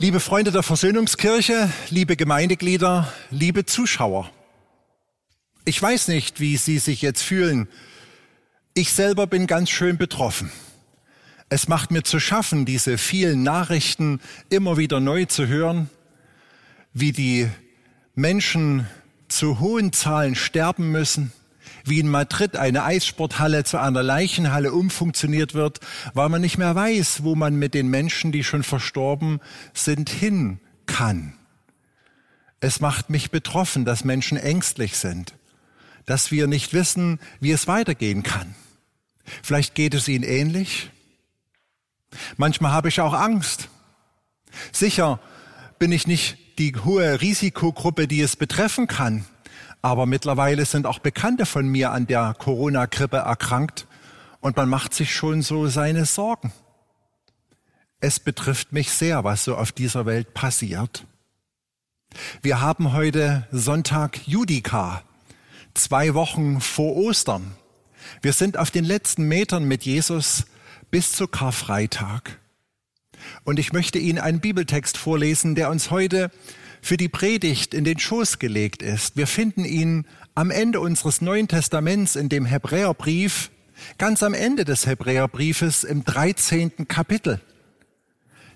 Liebe Freunde der Versöhnungskirche, liebe Gemeindeglieder, liebe Zuschauer. Ich weiß nicht, wie Sie sich jetzt fühlen. Ich selber bin ganz schön betroffen. Es macht mir zu schaffen, diese vielen Nachrichten immer wieder neu zu hören, wie die Menschen zu hohen Zahlen sterben müssen, wie in Madrid eine Eissporthalle zu einer Leichenhalle umfunktioniert wird, weil man nicht mehr weiß, wo man mit den Menschen, die schon verstorben sind, hin kann. Es macht mich betroffen, dass Menschen ängstlich sind, dass wir nicht wissen, wie es weitergehen kann. Vielleicht geht es ihnen ähnlich. Manchmal habe ich auch Angst. Sicher bin ich nicht die hohe Risikogruppe, die es betreffen kann. Aber mittlerweile sind auch Bekannte von mir an der Corona-Grippe erkrankt und man macht sich schon so seine Sorgen. Es betrifft mich sehr, was so auf dieser Welt passiert. Wir haben heute Sonntag Judika, zwei Wochen vor Ostern. Wir sind auf den letzten Metern mit Jesus bis zu Karfreitag. Und ich möchte Ihnen einen Bibeltext vorlesen, der uns heute für die Predigt in den Schoß gelegt ist. Wir finden ihn am Ende unseres Neuen Testaments in dem Hebräerbrief, ganz am Ende des Hebräerbriefes im 13. Kapitel.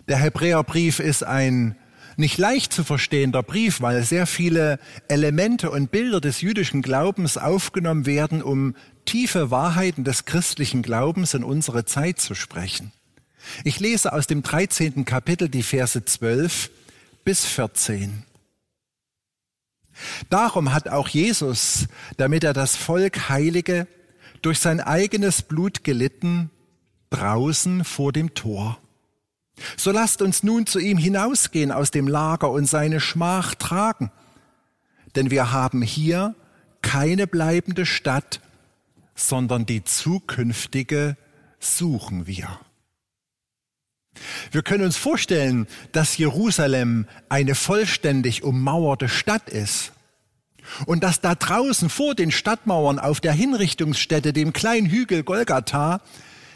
Der Hebräerbrief ist ein nicht leicht zu verstehender Brief, weil sehr viele Elemente und Bilder des jüdischen Glaubens aufgenommen werden, um tiefe Wahrheiten des christlichen Glaubens in unsere Zeit zu sprechen. Ich lese aus dem 13. Kapitel die Verse 12 bis 14. Darum hat auch Jesus, damit er das Volk heilige, durch sein eigenes Blut gelitten, draußen vor dem Tor. So lasst uns nun zu ihm hinausgehen aus dem Lager und seine Schmach tragen, denn wir haben hier keine bleibende Stadt, sondern die zukünftige suchen wir. Wir können uns vorstellen, dass Jerusalem eine vollständig ummauerte Stadt ist und dass da draußen vor den Stadtmauern auf der Hinrichtungsstätte, dem kleinen Hügel Golgatha,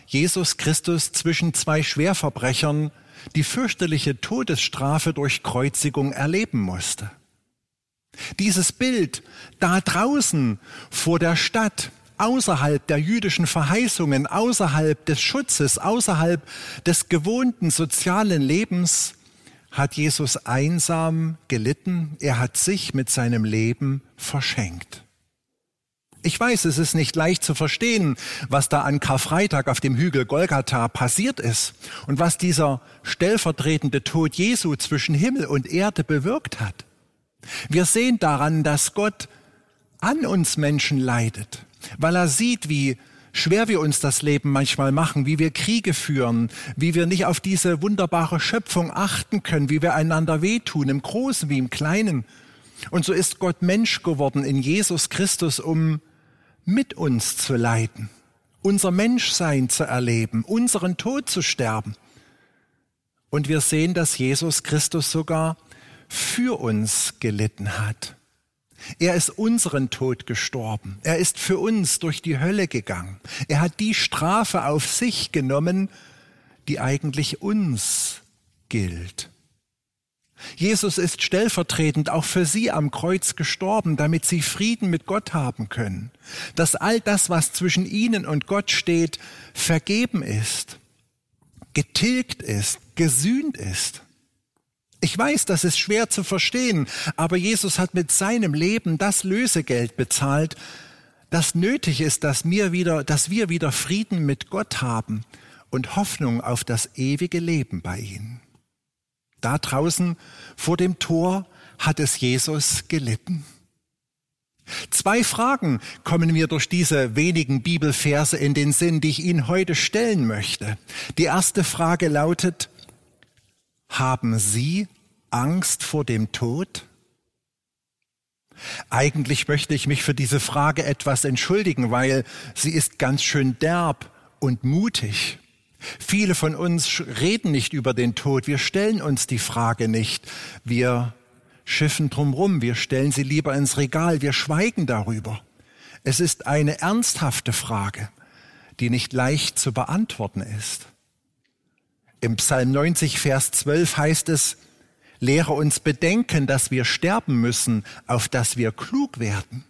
Jesus Christus zwischen zwei Schwerverbrechern die fürchterliche Todesstrafe durch Kreuzigung erleben musste. Dieses Bild da draußen vor der Stadt, außerhalb der jüdischen Verheißungen, außerhalb des Schutzes, außerhalb des gewohnten sozialen Lebens, hat Jesus einsam gelitten. Er hat sich mit seinem Leben verschenkt. Ich weiß, es ist nicht leicht zu verstehen, was da an Karfreitag auf dem Hügel Golgatha passiert ist und was dieser stellvertretende Tod Jesu zwischen Himmel und Erde bewirkt hat. Wir sehen daran, dass Gott an uns Menschen leidet, weil er sieht, wie schwer wir uns das Leben manchmal machen, wie wir Kriege führen, wie wir nicht auf diese wunderbare Schöpfung achten können, wie wir einander wehtun, im Großen wie im Kleinen. Und so ist Gott Mensch geworden in Jesus Christus, um mit uns zu leiden, unser Menschsein zu erleben, unseren Tod zu sterben. Und wir sehen, dass Jesus Christus sogar für uns gelitten hat. Er ist unseren Tod gestorben. Er ist für uns durch die Hölle gegangen. Er hat die Strafe auf sich genommen, die eigentlich uns gilt. Jesus ist stellvertretend auch für sie am Kreuz gestorben, damit sie Frieden mit Gott haben können, dass all das, was zwischen ihnen und Gott steht, vergeben ist, getilgt ist, gesühnt ist. Ich weiß, das ist schwer zu verstehen, aber Jesus hat mit seinem Leben das Lösegeld bezahlt, das nötig ist, dass wir wieder, dass wir wieder Frieden mit Gott haben und Hoffnung auf das ewige Leben bei ihm. Da draußen vor dem Tor hat es Jesus gelitten. Zwei Fragen kommen mir durch diese wenigen Bibelverse in den Sinn, die ich Ihnen heute stellen möchte. Die erste Frage lautet, haben Sie Angst vor dem Tod? Eigentlich möchte ich mich für diese Frage etwas entschuldigen, weil sie ist ganz schön derb und mutig. Viele von uns reden nicht über den Tod, wir stellen uns die Frage nicht, wir schiffen drumrum, wir stellen sie lieber ins Regal, wir schweigen darüber. Es ist eine ernsthafte Frage, die nicht leicht zu beantworten ist. Im Psalm 90, Vers 12 heißt es, Lehre uns bedenken, dass wir sterben müssen, auf dass wir klug werden.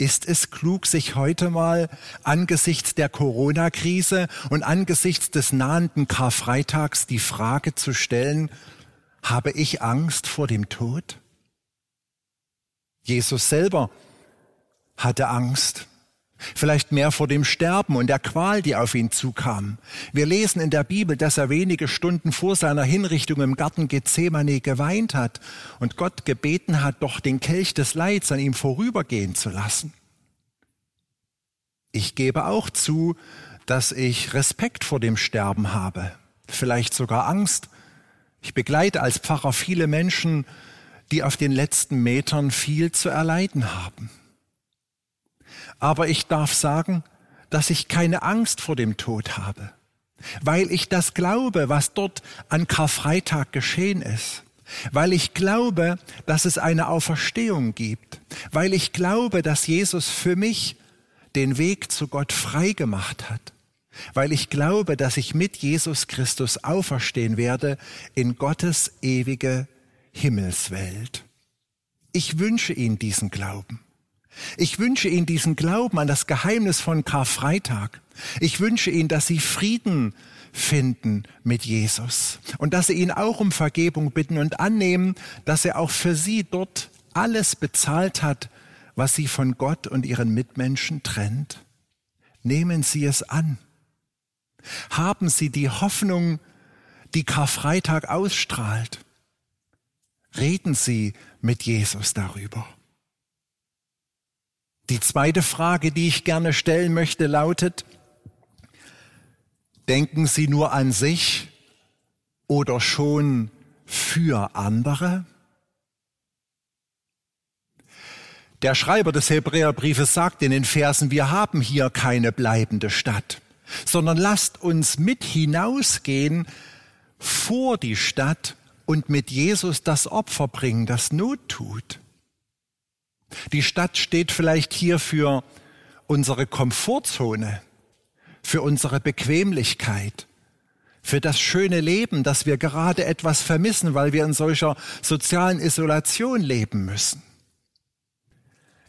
Ist es klug, sich heute mal angesichts der Corona-Krise und angesichts des nahenden Karfreitags die Frage zu stellen, habe ich Angst vor dem Tod? Jesus selber hatte Angst. Vielleicht mehr vor dem Sterben und der Qual, die auf ihn zukam. Wir lesen in der Bibel, dass er wenige Stunden vor seiner Hinrichtung im Garten Gethsemane geweint hat und Gott gebeten hat, doch den Kelch des Leids an ihm vorübergehen zu lassen. Ich gebe auch zu, dass ich Respekt vor dem Sterben habe, vielleicht sogar Angst. Ich begleite als Pfarrer viele Menschen, die auf den letzten Metern viel zu erleiden haben. Aber ich darf sagen, dass ich keine Angst vor dem Tod habe, weil ich das glaube, was dort an Karfreitag geschehen ist, weil ich glaube, dass es eine Auferstehung gibt, weil ich glaube, dass Jesus für mich den Weg zu Gott frei gemacht hat, weil ich glaube, dass ich mit Jesus Christus auferstehen werde in Gottes ewige Himmelswelt. Ich wünsche Ihnen diesen Glauben. Ich wünsche Ihnen diesen Glauben an das Geheimnis von Karfreitag. Ich wünsche Ihnen, dass Sie Frieden finden mit Jesus und dass Sie ihn auch um Vergebung bitten und annehmen, dass er auch für Sie dort alles bezahlt hat, was Sie von Gott und Ihren Mitmenschen trennt. Nehmen Sie es an. Haben Sie die Hoffnung, die Karfreitag ausstrahlt. Reden Sie mit Jesus darüber. Die zweite Frage, die ich gerne stellen möchte, lautet, denken Sie nur an sich oder schon für andere? Der Schreiber des Hebräerbriefes sagt in den Versen, wir haben hier keine bleibende Stadt, sondern lasst uns mit hinausgehen vor die Stadt und mit Jesus das Opfer bringen, das Not tut. Die Stadt steht vielleicht hier für unsere Komfortzone, für unsere Bequemlichkeit, für das schöne Leben, das wir gerade etwas vermissen, weil wir in solcher sozialen Isolation leben müssen.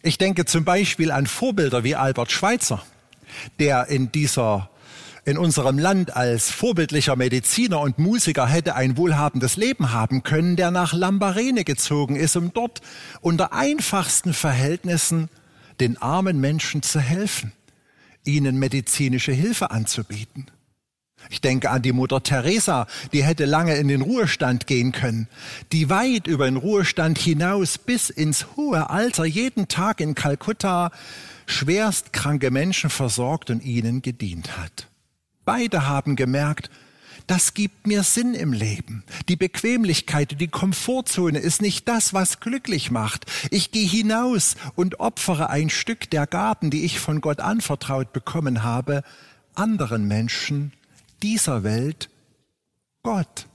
Ich denke zum Beispiel an Vorbilder wie Albert Schweitzer, der in dieser in unserem Land als vorbildlicher Mediziner und Musiker hätte ein wohlhabendes Leben haben können, der nach Lambarene gezogen ist, um dort unter einfachsten Verhältnissen den armen Menschen zu helfen, ihnen medizinische Hilfe anzubieten. Ich denke an die Mutter Teresa, die hätte lange in den Ruhestand gehen können, die weit über den Ruhestand hinaus bis ins hohe Alter jeden Tag in Kalkutta schwerst kranke Menschen versorgt und ihnen gedient hat. Beide haben gemerkt, das gibt mir Sinn im Leben. Die Bequemlichkeit, die Komfortzone ist nicht das, was glücklich macht. Ich gehe hinaus und opfere ein Stück der Gaben, die ich von Gott anvertraut bekommen habe, anderen Menschen dieser Welt Gott.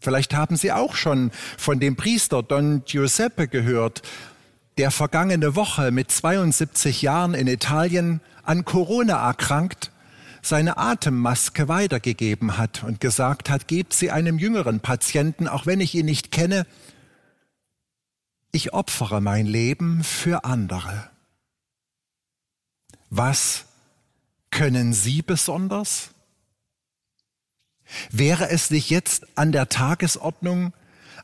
Vielleicht haben Sie auch schon von dem Priester Don Giuseppe gehört, der vergangene Woche mit 72 Jahren in Italien an Corona erkrankt seine Atemmaske weitergegeben hat und gesagt hat, gebt sie einem jüngeren Patienten, auch wenn ich ihn nicht kenne. Ich opfere mein Leben für andere. Was können Sie besonders? Wäre es nicht jetzt an der Tagesordnung,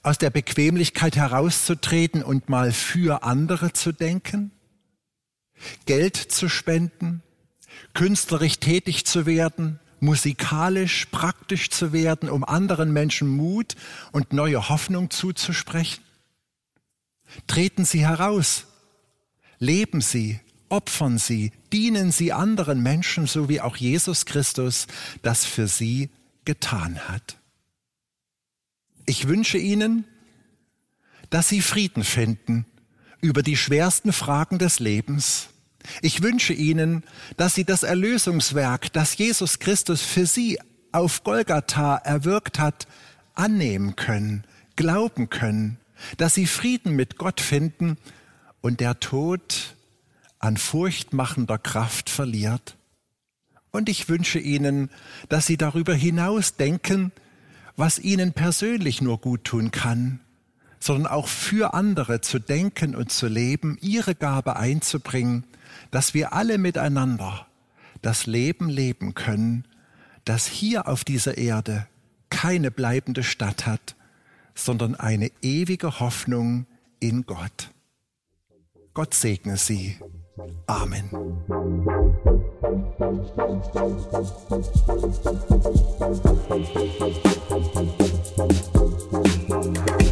aus der Bequemlichkeit herauszutreten und mal für andere zu denken? Geld zu spenden? Künstlerisch tätig zu werden, musikalisch praktisch zu werden, um anderen Menschen Mut und neue Hoffnung zuzusprechen? Treten Sie heraus, leben Sie, opfern Sie, dienen Sie anderen Menschen, so wie auch Jesus Christus das für Sie getan hat. Ich wünsche Ihnen, dass Sie Frieden finden über die schwersten Fragen des Lebens. Ich wünsche Ihnen, dass Sie das Erlösungswerk, das Jesus Christus für Sie auf Golgatha erwirkt hat, annehmen können, glauben können, dass Sie Frieden mit Gott finden und der Tod an furchtmachender Kraft verliert. Und ich wünsche Ihnen, dass Sie darüber hinaus denken, was Ihnen persönlich nur gut tun kann, sondern auch für andere zu denken und zu leben, Ihre Gabe einzubringen, dass wir alle miteinander das Leben leben können, das hier auf dieser Erde keine bleibende Stadt hat, sondern eine ewige Hoffnung in Gott. Gott segne Sie. Amen. Thank